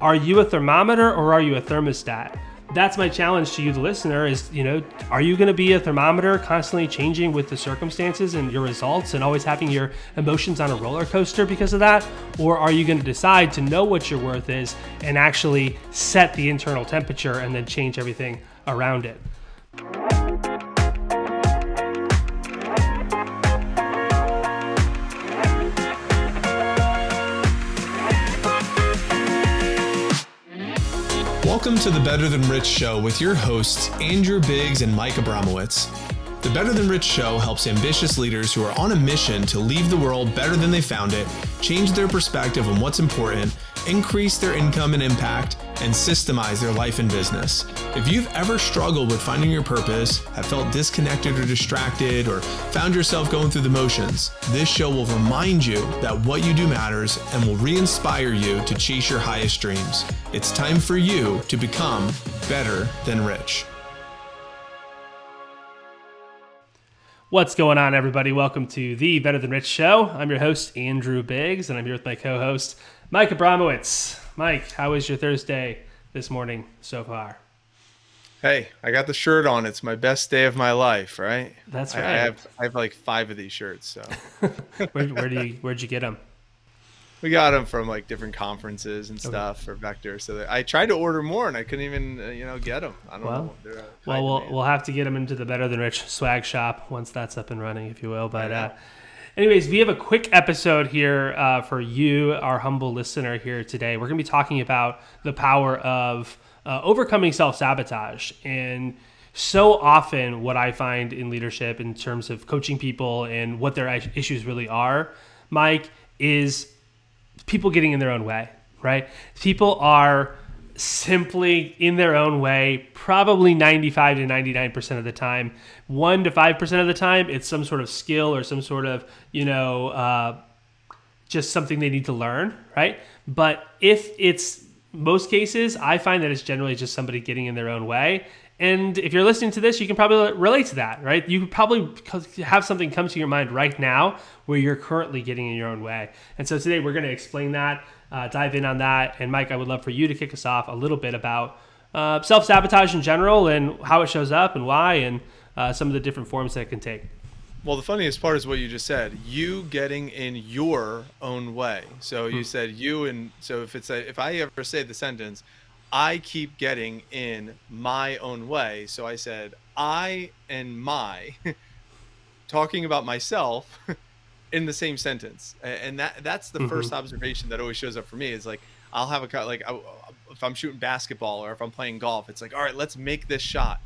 are you a thermometer or are you a thermostat? That's my challenge to you, the listener, is, you know, are you going to be a thermometer constantly changing with the circumstances and your results and always having your emotions on a roller coaster because of that? Or are you going to decide to know what your worth is and actually set the internal temperature and then change everything around it? Welcome to the Better Than Rich show with your hosts, Andrew Biggs and Mike Abramowitz. The Better Than Rich show helps ambitious leaders who are on a mission to leave the world better than they found it, change their perspective on what's important, increase their income and impact, and systemize their life and business. If you've ever struggled with finding your purpose, have felt disconnected or distracted, or found yourself going through the motions, this show will remind you that what you do matters and will re inspire you to chase your highest dreams. It's time for you to become better than rich. What's going on, everybody? Welcome to the Better Than Rich show. I'm your host, Andrew Biggs, and I'm here with my co host, Mike Abramowitz. Mike, how was your Thursday this morning so far? Hey, I got the shirt on. It's my best day of my life, right? That's right. I, I have I have like five of these shirts. So where, where do you where'd you get them? We got them from like different conferences and stuff for Vector. So I tried to order more and I couldn't even uh, you know get them. I don't well, know. They're well, we'll we'll have to get them into the Better Than Rich swag shop once that's up and running, if you will. But uh, anyways, we have a quick episode here uh, for you, our humble listener here today. We're going to be talking about the power of uh, overcoming self sabotage and so often what I find in leadership in terms of coaching people and what their issues really are, Mike, is people getting in their own way, right? People are simply in their own way, probably 95 to 99% of the time. 1 to 5% of the time, it's some sort of skill or some sort of, you know, uh, just something they need to learn, right? But if it's most cases, I find that it's generally just somebody getting in their own way. And if you're listening to this, you can probably relate to that, right? You probably have something come to your mind right now where you're currently getting in your own way. And so today we're going to explain that, uh, dive in on that. And Mike, I would love for you to kick us off a little bit about uh, self sabotage in general and how it shows up and why, and uh, some of the different forms that it can take. Well, the funniest part is what you just said. You getting in your own way. So you hmm. said you and so if it's a, if I ever say the sentence, I keep getting in my own way. So I said I and my talking about myself in the same sentence. And that that's the mm-hmm. first observation that always shows up for me is like I'll have a cut like if I'm shooting basketball or if I'm playing golf, it's like all right, let's make this shot.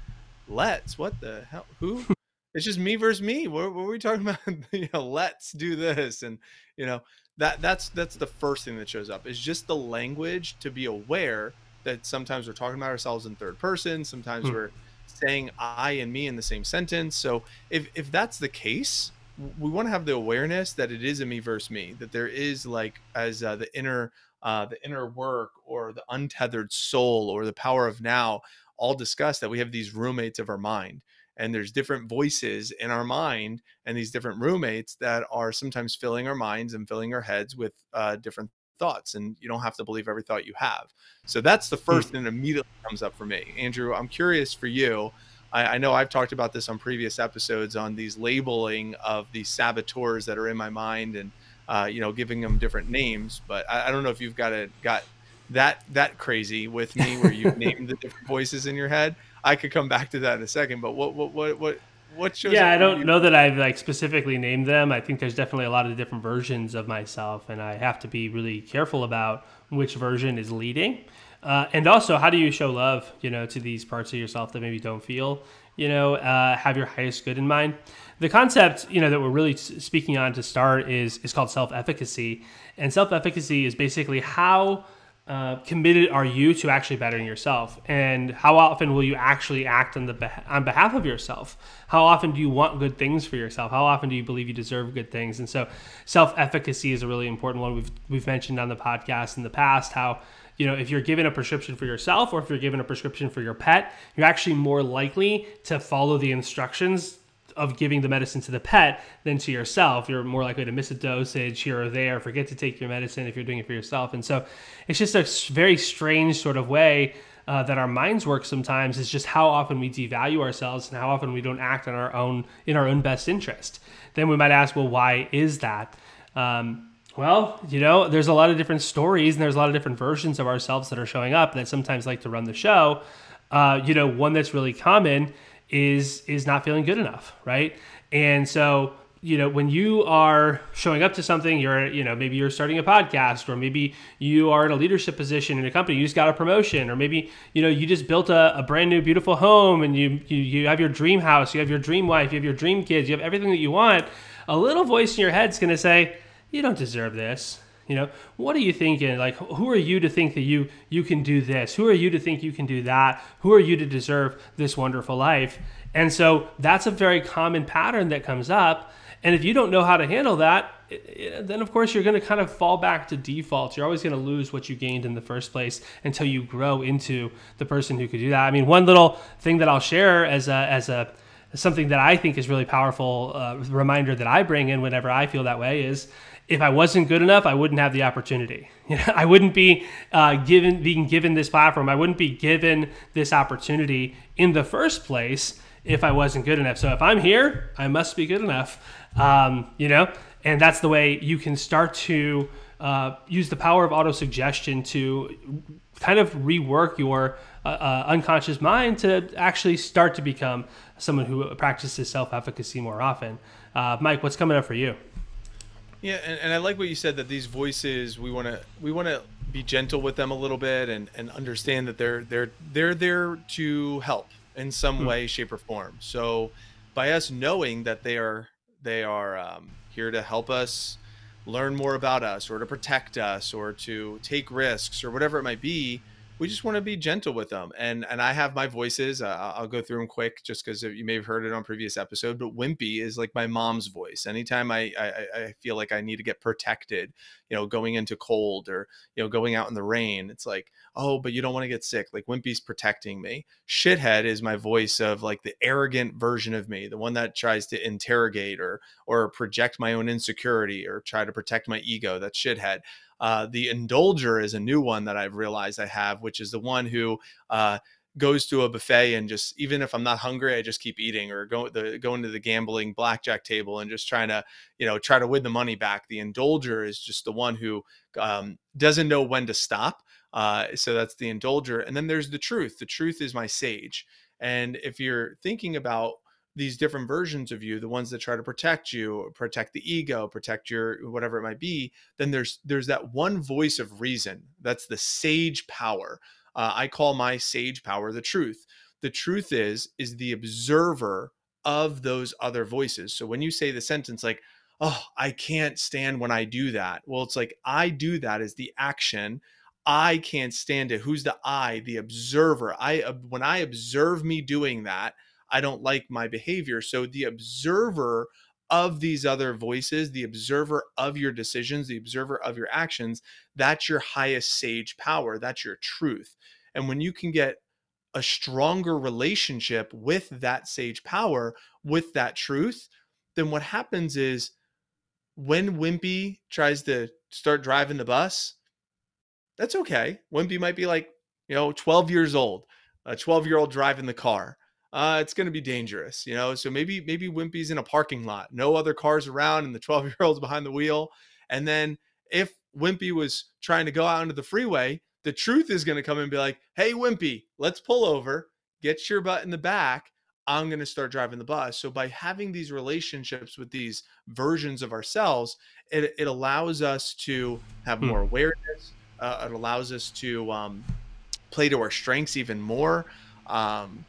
Let's what the hell? Who? it's just me versus me. What, what are we talking about? you know, let's do this, and you know that that's that's the first thing that shows up is just the language to be aware that sometimes we're talking about ourselves in third person, sometimes hmm. we're saying I and me in the same sentence. So if if that's the case, we want to have the awareness that it is a me versus me, that there is like as uh, the inner uh, the inner work or the untethered soul or the power of now all discussed that we have these roommates of our mind. And there's different voices in our mind and these different roommates that are sometimes filling our minds and filling our heads with uh, different thoughts and you don't have to believe every thought you have. So that's the first thing that immediately comes up for me. Andrew i'm curious for you I, I know i've talked about this on previous episodes on these labeling of these saboteurs that are in my mind and uh, you know giving them different names but I, I don't know if you've got it got that that crazy with me where you've named the different voices in your head I could come back to that in a second. But what what what what what shows? Yeah, I don't you? know that I've like specifically named them. I think there's definitely a lot of different versions of myself, and I have to be really careful about which version is leading. Uh, and also, how do you show love, you know, to these parts of yourself that maybe don't feel, you know, uh, have your highest good in mind? The concept, you know, that we're really speaking on to start is is called self efficacy, and self efficacy is basically how uh, committed are you to actually bettering yourself? And how often will you actually act on the on behalf of yourself? How often do you want good things for yourself? How often do you believe you deserve good things? And so self-efficacy is a really important one. We've we've mentioned on the podcast in the past how you know if you're given a prescription for yourself or if you're given a prescription for your pet you're actually more likely to follow the instructions of giving the medicine to the pet than to yourself. You're more likely to miss a dosage here or there, forget to take your medicine if you're doing it for yourself. And so it's just a very strange sort of way uh, that our minds work sometimes is just how often we devalue ourselves and how often we don't act on our own in our own best interest. Then we might ask, well, why is that? Um, well, you know, there's a lot of different stories and there's a lot of different versions of ourselves that are showing up that sometimes like to run the show. Uh, you know, one that's really common is is not feeling good enough, right? And so you know when you are showing up to something you're you know maybe you're starting a podcast or maybe you are in a leadership position in a company you just got a promotion or maybe you know you just built a, a brand new beautiful home and you, you you have your dream house you have your dream wife you have your dream kids you have everything that you want a little voice in your head's going to say you don't deserve this you know? What are you thinking? Like who are you to think that you you can do this? Who are you to think you can do that? Who are you to deserve this wonderful life? And so that's a very common pattern that comes up and if you don't know how to handle that, then of course you're going to kind of fall back to default. You're always going to lose what you gained in the first place until you grow into the person who could do that. I mean, one little thing that I'll share as a as a something that I think is really powerful uh, reminder that I bring in whenever I feel that way is if I wasn't good enough, I wouldn't have the opportunity. I wouldn't be uh, given being given this platform. I wouldn't be given this opportunity in the first place if I wasn't good enough. So if I'm here, I must be good enough um, you know, and that's the way you can start to uh, use the power of auto suggestion to kind of rework your uh, uh, unconscious mind to actually start to become someone who practices self efficacy more often. Uh, Mike, what's coming up for you? Yeah, and, and I like what you said that these voices we want to we want to be gentle with them a little bit and, and understand that they're they're they're there to help in some hmm. way, shape, or form. So by us knowing that they are they are um, here to help us learn more about us or to protect us or to take risks or whatever it might be we just want to be gentle with them and and i have my voices uh, i'll go through them quick just because you may have heard it on previous episode but wimpy is like my mom's voice anytime I, I i feel like i need to get protected you know going into cold or you know going out in the rain it's like oh, but you don't want to get sick. Like Wimpy's protecting me. Shithead is my voice of like the arrogant version of me, the one that tries to interrogate or or project my own insecurity or try to protect my ego. That's shithead. Uh, the indulger is a new one that I've realized I have, which is the one who uh, goes to a buffet and just even if I'm not hungry, I just keep eating or go the going to the gambling blackjack table and just trying to you know try to win the money back. The indulger is just the one who um, doesn't know when to stop. Uh, so that's the indulger. And then there's the truth. The truth is my sage. And if you're thinking about these different versions of you the ones that try to protect you protect the ego protect your whatever it might be then there's there's that one voice of reason that's the sage power uh, i call my sage power the truth the truth is is the observer of those other voices so when you say the sentence like oh i can't stand when i do that well it's like i do that is the action I can't stand it. Who's the I? The observer. I when I observe me doing that, I don't like my behavior. So the observer of these other voices, the observer of your decisions, the observer of your actions, that's your highest sage power. That's your truth. And when you can get a stronger relationship with that sage power, with that truth, then what happens is when Wimpy tries to start driving the bus, that's okay. Wimpy might be like, you know, 12 years old, a 12 year old driving the car. Uh, it's going to be dangerous, you know. So maybe maybe Wimpy's in a parking lot, no other cars around, and the 12 year old's behind the wheel. And then if Wimpy was trying to go out into the freeway, the truth is going to come and be like, "Hey, Wimpy, let's pull over, get your butt in the back. I'm going to start driving the bus." So by having these relationships with these versions of ourselves, it, it allows us to have hmm. more awareness uh, it allows us to um, play to our strengths even more. Um,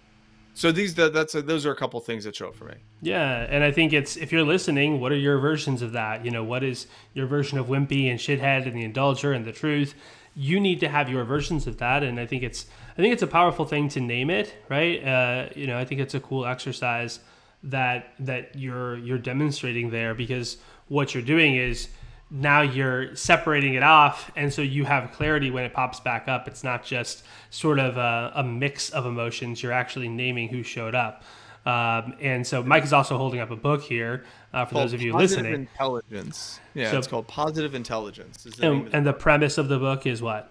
so these that's a, those are a couple things that show up for me. Yeah, and I think it's if you're listening, what are your versions of that? You know, what is your version of wimpy and shithead and the indulger and the truth? You need to have your versions of that, and I think it's I think it's a powerful thing to name it, right? Uh, you know, I think it's a cool exercise that that you're you're demonstrating there because what you're doing is now you're separating it off and so you have clarity when it pops back up it's not just sort of a, a mix of emotions you're actually naming who showed up Um, and so Mike is also holding up a book here uh, for those of you listening. positive listening. Intelligence. Yeah, So- it's called Positive Intelligence. Is the And, and the premise of the book is what?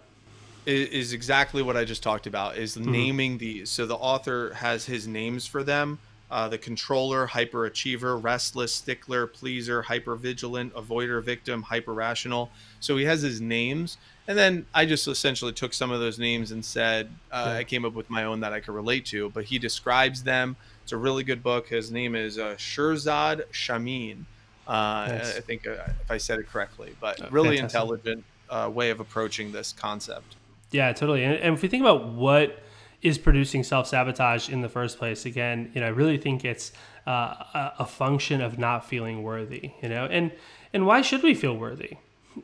is, is exactly what I just talked about. Is Mm-hmm. naming these. So the author has his names for them. Uh, the controller, hyperachiever, restless, stickler, pleaser, hypervigilant, avoider, victim, hyperrational. So he has his names, and then I just essentially took some of those names and said uh, Yeah. I came up with my own that I could relate to. But he describes them. It's a really good book. His name is uh, Shirzad Chamine. Uh, Nice. I think uh, if I said it correctly, but Oh, really fantastic. intelligent uh, way of approaching this concept. Yeah, totally. And, and if we think about what is producing self sabotage in the first place, again, you know, I really think it's uh, a, function of not feeling worthy. You know, and and why should we feel worthy?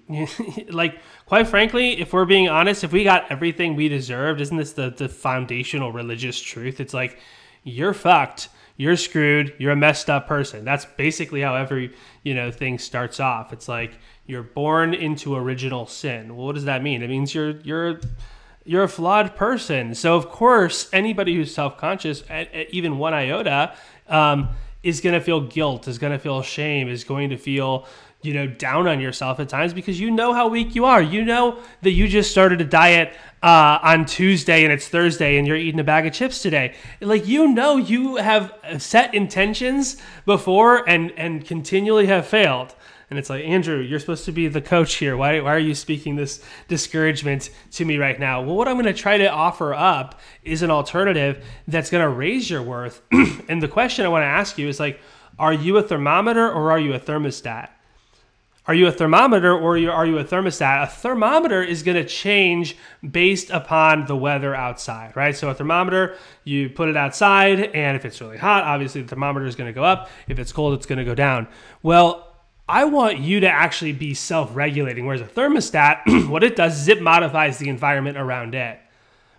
like, quite frankly, if we're being honest, if we got everything we deserved, isn't this the the foundational religious truth? It's like you're fucked. You're screwed. You're a messed up person. That's basically how every you know thing starts off. It's like you're born into original sin. Well, what does that mean? It means you're you're you're a flawed person. So of course, anybody who's self-conscious, at, at even one iota, um, is going to feel guilt, is going to feel shame, is going to feel, you know, down on yourself at times because you know how weak you are. You know that you just started a diet uh, on Tuesday and it's Thursday and you're eating a bag of chips today. Like you know, you have set intentions before and and continually have failed. And it's like, Andrew, you're supposed to be the coach here. Why, why are you speaking this discouragement to me right now? Well, what I'm going to try to offer up is an alternative that's going to raise your worth. and the question I want to ask you is like, are you a thermometer or are you a thermostat? Are you a thermometer or are you, are you a thermostat? A thermometer is going to change based upon the weather outside, right? So a thermometer, you put it outside, and if it's really hot, obviously the thermometer is going to go up. If it's cold, it's going to go down. Well, I want you to actually be self regulating, whereas a thermostat, what it does is it modifies the environment around it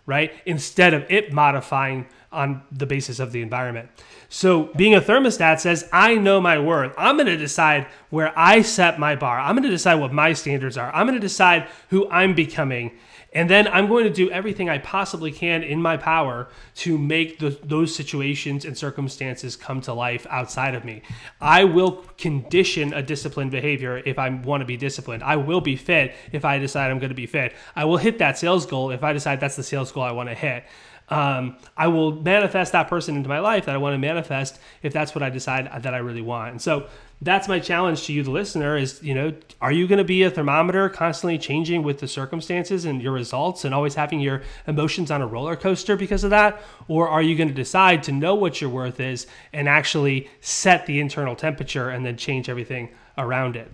right? Instead of it modifying on the basis of the environment. So being a thermostat says, I know my worth. I'm going to decide where I set my bar. I'm going to decide what my standards are. I'm going to decide who I'm becoming. And then I'm going to do everything I possibly can in my power to make the, those situations and circumstances come to life outside of me. I will condition a disciplined behavior if I want to be disciplined. I will be fit if I decide I'm going to be fit. I will hit that sales goal if I decide that's the sales goal I want to hit. Um, I will manifest that person into my life that I want to manifest if that's what I decide that I really want. And so that's my challenge to you, the listener, is you know, are you going to be a thermometer constantly changing with the circumstances and your results and always having your emotions on a roller coaster because of that? Or are you going to decide to know what your worth is and actually set the internal temperature and then change everything around it?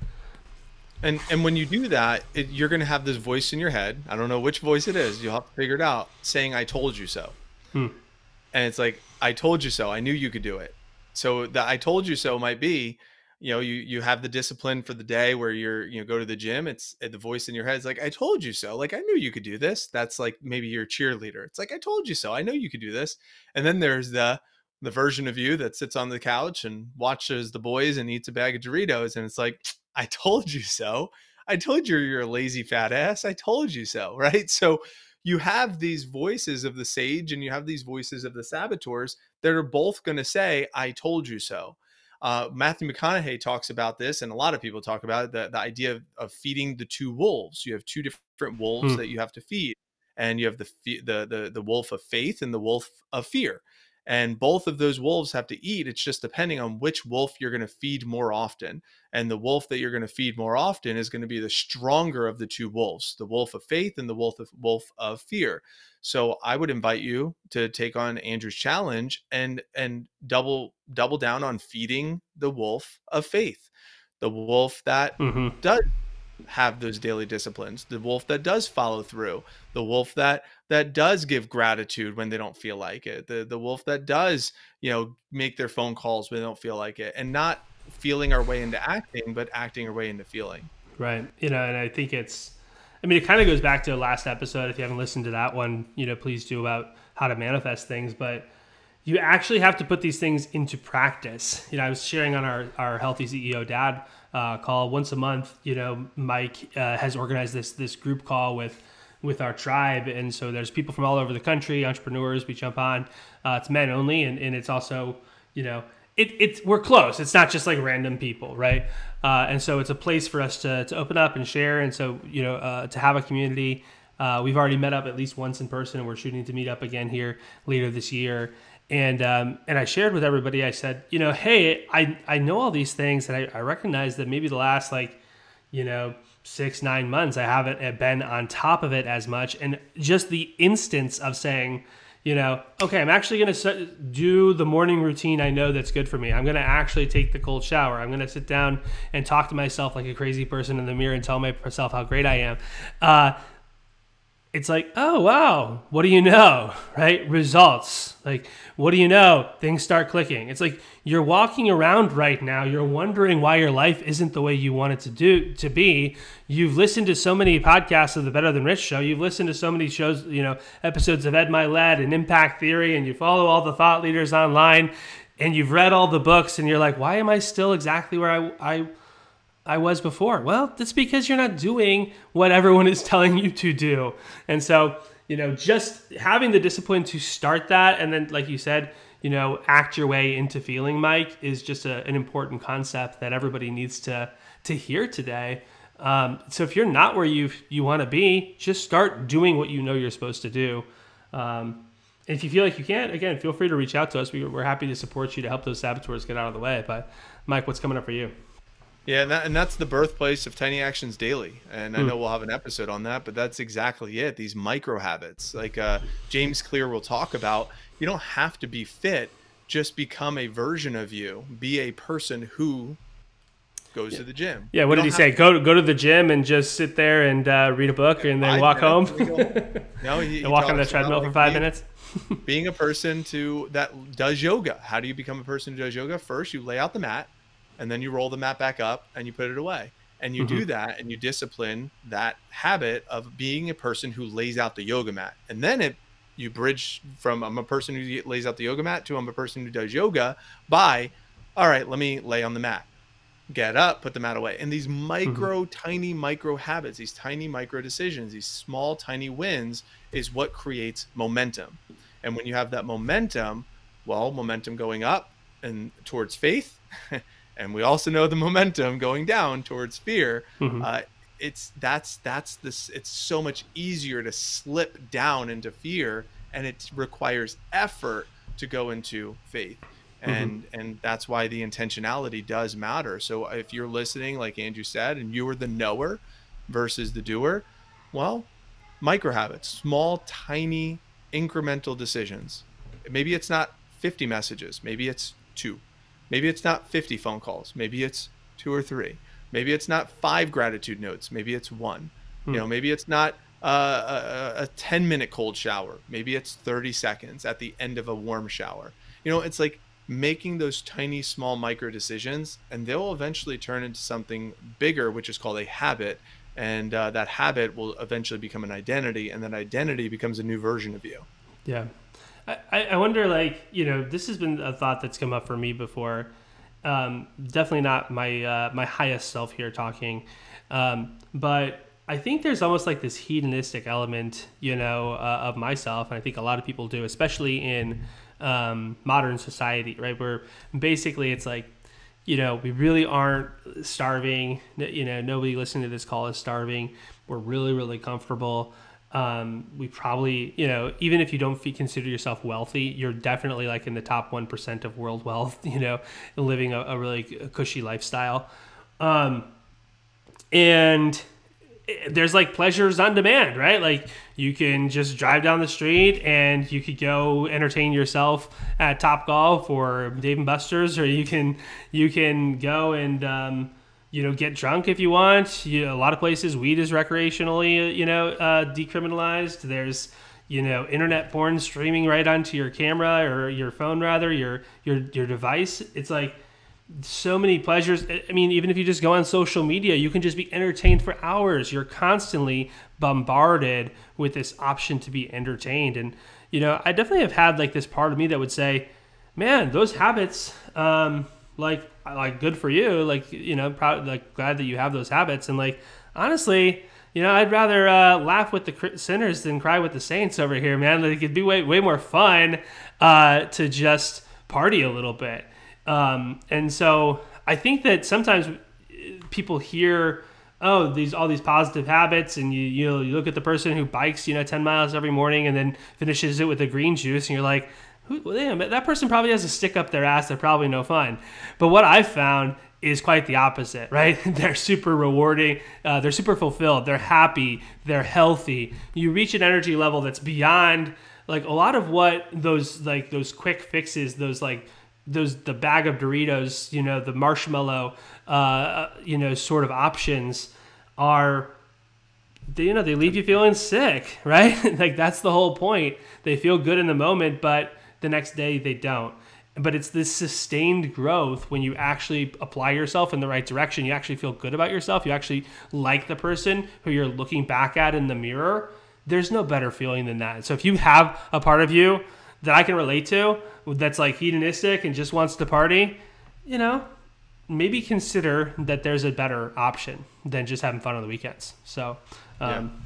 And and when you do that, it, you're going to have this voice in your head. I don't know which voice it is. You'll have to figure it out. Saying "I told you so," Hmm. and it's like "I told you so." I knew you could do it. So the "I told you so" might be, you know, you you have the discipline for the day where you're you know go to the gym. It's uh, the voice in your head is like "I told you so." Like I knew you could do this. That's like maybe your cheerleader. It's like "I told you so." I know you could do this. And then there's the the version of you that sits on the couch and watches the boys and eats a bag of Doritos, and it's like I told you so. I told you you're a lazy fat ass. I told you so, right? So you have these voices of the sage and you have these voices of the saboteurs that are both going to say, I told you so. Uh, Matthew McConaughey talks about this, and a lot of people talk about it, the, the idea of, of feeding the two wolves. You have two different wolves Hmm. that you have to feed, and you have the, the the the wolf of faith and the wolf of fear. And both of those wolves have to eat. It's just depending on which wolf you're going to feed more often and the wolf that you're going to feed more often is going to be the stronger of the two wolves the wolf of faith and the wolf of wolf of fear so i would invite you to take on andrew's challenge and and double double down on feeding the wolf of faith the wolf that hmm does have those daily disciplines the wolf that does follow through the wolf that that does give gratitude when they don't feel like it the the wolf that does you know make their phone calls when they don't feel like it and not feeling our way into acting but acting our way into feeling Right. You know, and I think it's, I mean, it kind of goes back to last episode. If you haven't listened to that one, you know, please do about how to manifest things. But you actually have to put these things into practice. You know, I was sharing on our, our Healthy CEO Dad uh, call once a month. You know, Mike uh, has organized this this group call with with our tribe, and so there's people from all over the country, entrepreneurs. We jump on. Uh, it's men only, and, and it's also you know, it, it's we're close. It's not just like random people, right? Uh, and so it's a place for us to, to open up and share. And so you know, uh, to have a community. Uh, we've already met up at least once in person, and we're shooting to meet up again here later this year. And um, and I shared with everybody. I said, you know, hey, I I know all these things, and I, I recognize that maybe the last like, you know, six nine months I haven't been on top of it as much, and just the instance of saying you know, okay, I'm actually going to do the morning routine I know that's good for me. I'm going to actually take the cold shower. I'm going to sit down and talk to myself like a crazy person in the mirror and tell myself how great I am. Uh, it's like, oh, wow, what do you know? Right? Results. Like, what do you know? Things start clicking. It's like you're walking around right now, you're wondering why your life isn't the way you want it to do to be. You've listened to so many podcasts of the Better Than Rich show. You've listened to so many shows, you know, episodes of Ed Mylett and Impact Theory, and you follow all the thought leaders online, and you've read all the books, and you're like, why am I still exactly where I, I I was before. Well, that's because you're not doing what everyone is telling you to do. And so, you know, just having the discipline to start that and then, like you said, you know, act your way into feeling Mike is just a, an important concept that everybody needs to to hear today. Um, so if you're not where you you want to be, just start doing what you know you're supposed to do. Um, if you feel like you can't, again, feel free to reach out to us. We, we're happy to support you to help those saboteurs get out of the way. But Mike, what's coming up for you? Yeah, and, that, and that's the birthplace of Tiny Actions Daily. And I Hmm. know we'll have an episode on that, but that's exactly it. These micro habits, like uh, James Clear will talk about, you don't have to be fit, just become a version of you. Be a person who goes to the gym. Yeah, what did he say? to- Go to, go to the gym and just sit there and uh, read a book and then Five walk home. we go- No, he, and walk on the treadmill for five being- minutes. being a person to that does yoga. How do you become a person who does yoga? First, you lay out the mat, and then you roll the mat back up and you put it away. And you do mm-hmm. that, and you discipline that habit of being a person who lays out the yoga mat. And then it you bridge from I'm a person who lays out the yoga mat to I'm a person who does yoga by, all right, let me lay on the mat. Get up, put the mat away. And these micro, mm-hmm. tiny micro habits, these tiny micro decisions, these small, tiny wins is what creates momentum. And when you have that momentum, well, momentum going up and towards faith, and we also know the momentum going down towards fear. Mhm. Uh, it's that's that's this. It's so much easier to slip down into fear, and it requires effort to go into faith. And and that's why the intentionality does matter. So if you're listening, like Andrew said, and you are the knower versus the doer, well, micro habits, small, tiny, incremental decisions. Maybe it's not 50 messages, maybe it's two. Maybe it's not 50 phone calls, maybe it's two or three. Maybe it's not five gratitude notes, maybe it's one. You know, maybe it's not uh, a, a 10 minute cold shower, maybe it's 30 seconds at the end of a warm shower. You know, it's like making those tiny, small micro decisions, and they'll eventually turn into something bigger, which is called a habit and uh, that habit will eventually become an identity and that identity becomes a new version of you Yeah. I, I- wonder, like, you know, this has been a thought that's come up for me before. Um, definitely not my uh, my highest self here talking, um, but I think there's almost like this hedonistic element, you know, uh, of myself, and I think a lot of people do, especially in um, modern society, right? Where basically it's like, you know, we really aren't starving. You know, nobody listening to this call is starving. We're really, really comfortable. Um, we probably, you know, even if you don't consider yourself wealthy, you're definitely like in the top 1% of world wealth, you know, living a, a really cushy lifestyle. Um, and eh, there's like pleasures on demand, right? Like you can just drive down the street and you could go entertain yourself at Top Golf or Dave and Buster's, or you can you can go and um, you know get drunk if you want. You, a lot of places weed is recreationally you know uh, decriminalized. There's you know internet porn streaming right onto your camera or your phone rather your your your device. It's like so many pleasures. I mean, even if you just go on social media, you can just be entertained for hours. You're constantly bombarded with this option to be entertained. And, you know, I definitely have had like this part of me that would say, man, those habits, um, like, like good for you. Like, you know, proud, like glad that you have those habits. And like, honestly, you know, I'd rather uh, laugh with the sinners than cry with the saints over here, man. Like, it'd be way, way more fun uh, to just party a little bit. Um, and so I think that sometimes people hear oh these all these positive habits and you you, know, you look at the person who bikes you know 10 miles every morning and then finishes it with a green juice and you're like who, damn, that person probably has a stick up their ass they're probably no fun but what i've found is quite the opposite right they're super rewarding uh, they're super fulfilled they're happy they're healthy you reach an energy level that's beyond like a lot of what those like those quick fixes those like those the bag of Doritos, you know, the marshmallow, uh, you know, sort of options are, you know, they leave you feeling sick, right? like that's the whole point. They feel good in the moment, but the next day they don't. But it's this sustained growth when you actually apply yourself in the right direction. You actually feel good about yourself. You actually like the person who you're looking back at in the mirror. There's no better feeling than that. So if you have a part of you that I can relate to, that's like hedonistic and just wants to party, you know, maybe consider that there's a better option than just having fun on the weekends. So, um,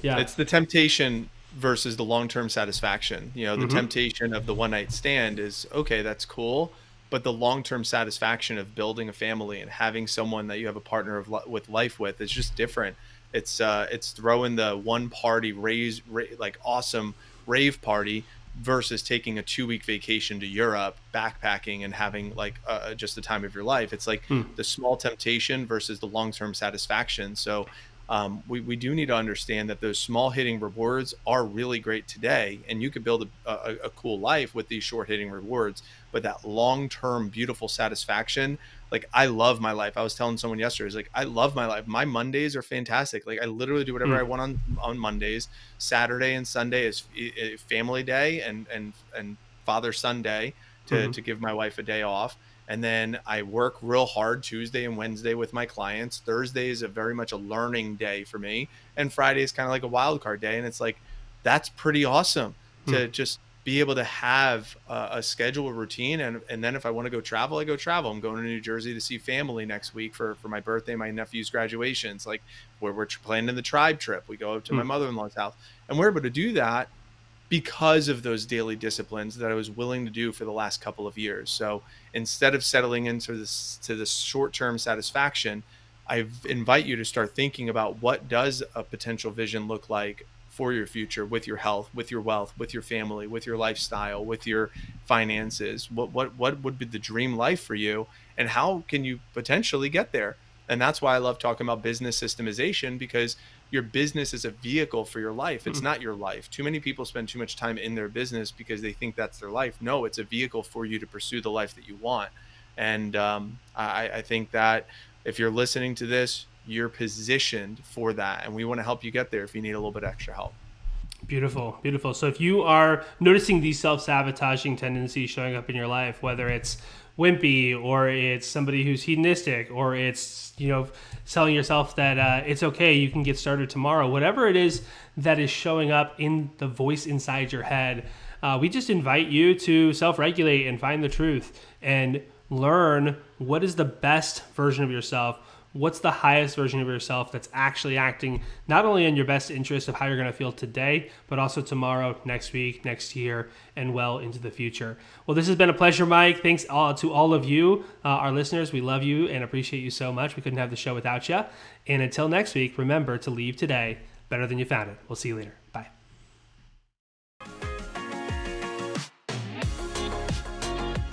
yeah. yeah. It's the temptation versus the long term satisfaction. You know, the mm-hmm. temptation of the one night stand is okay, that's cool. But the long term satisfaction of building a family and having someone that you have a partner of with life with is just different. It's uh, it's throwing the one party raise ra- like awesome rave party versus taking a two week vacation to Europe, backpacking, and having like uh, just the time of your life. It's like hmm. the small temptation versus the long term satisfaction. So um, we, we do need to understand that those small hitting rewards are really great today, and you could build a, a, a cool life with these short hitting rewards. But that long term, beautiful satisfaction, like I love my life. I was telling someone yesterday, was like I love my life. My Mondays are fantastic. Like I literally do whatever mm. I want on on Mondays. Saturday and Sunday is family day and and and Father Sunday to mm-hmm. to give my wife a day off and then I work real hard Tuesday and Wednesday with my clients. Thursday is a very much a learning day for me, and Friday is kind of like a wild card day. And it's like that's pretty awesome to hmm. just be able to have a, a schedule, a routine, and and then if I want to go travel, I go travel. I'm going to New Jersey to see family next week for for my birthday, my nephew's graduations. Like where we're planning the tribe trip, we go up to hmm. my mother-in-law's house, and we're able to do that because of those daily disciplines that I was willing to do for the last couple of years. So instead of settling into this to this short-term satisfaction, I invite you to start thinking about what does a potential vision look like for your future with your health, with your wealth, with your family, with your lifestyle, with your finances. What what what would be the dream life for you and how can you potentially get there? And that's why I love talking about business systemization because your business is a vehicle for your life. It's mm-hmm. not your life. Too many people spend too much time in their business because they think that's their life. No, it's a vehicle for you to pursue the life that you want. And um, I, I think that if you're listening to this, you're positioned for that. And we want to help you get there if you need a little bit extra help. Beautiful, beautiful. So if you are noticing these self sabotaging tendencies showing up in your life, whether it's wimpy or it's somebody who's hedonistic or it's you know telling yourself that uh, it's okay you can get started tomorrow. Whatever it is that is showing up in the voice inside your head uh, we just invite you to self-regulate and find the truth and learn what is the best version of yourself what's the highest version of yourself that's actually acting not only in your best interest of how you're going to feel today, but also tomorrow, next week, next year, and well into the future. Well, this has been a pleasure, Mike. Thanks all, to all of you, uh, our listeners. We love you and appreciate you so much. We couldn't have the show without you. And until next week, remember to leave today better than you found it. We'll see you later.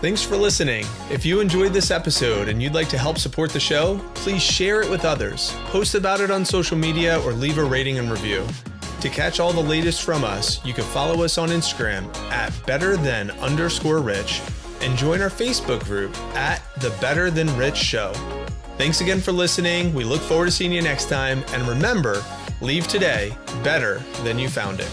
Thanks for listening. If you enjoyed this episode and you'd like to help support the show, please share it with others, post about it on social media, or leave a rating and review. To catch all the latest from us, you can follow us on Instagram at better than underscore rich and join our Facebook group at the Better Than Rich Show. Thanks again for listening. We look forward to seeing you next time. And remember, leave today better than you found it.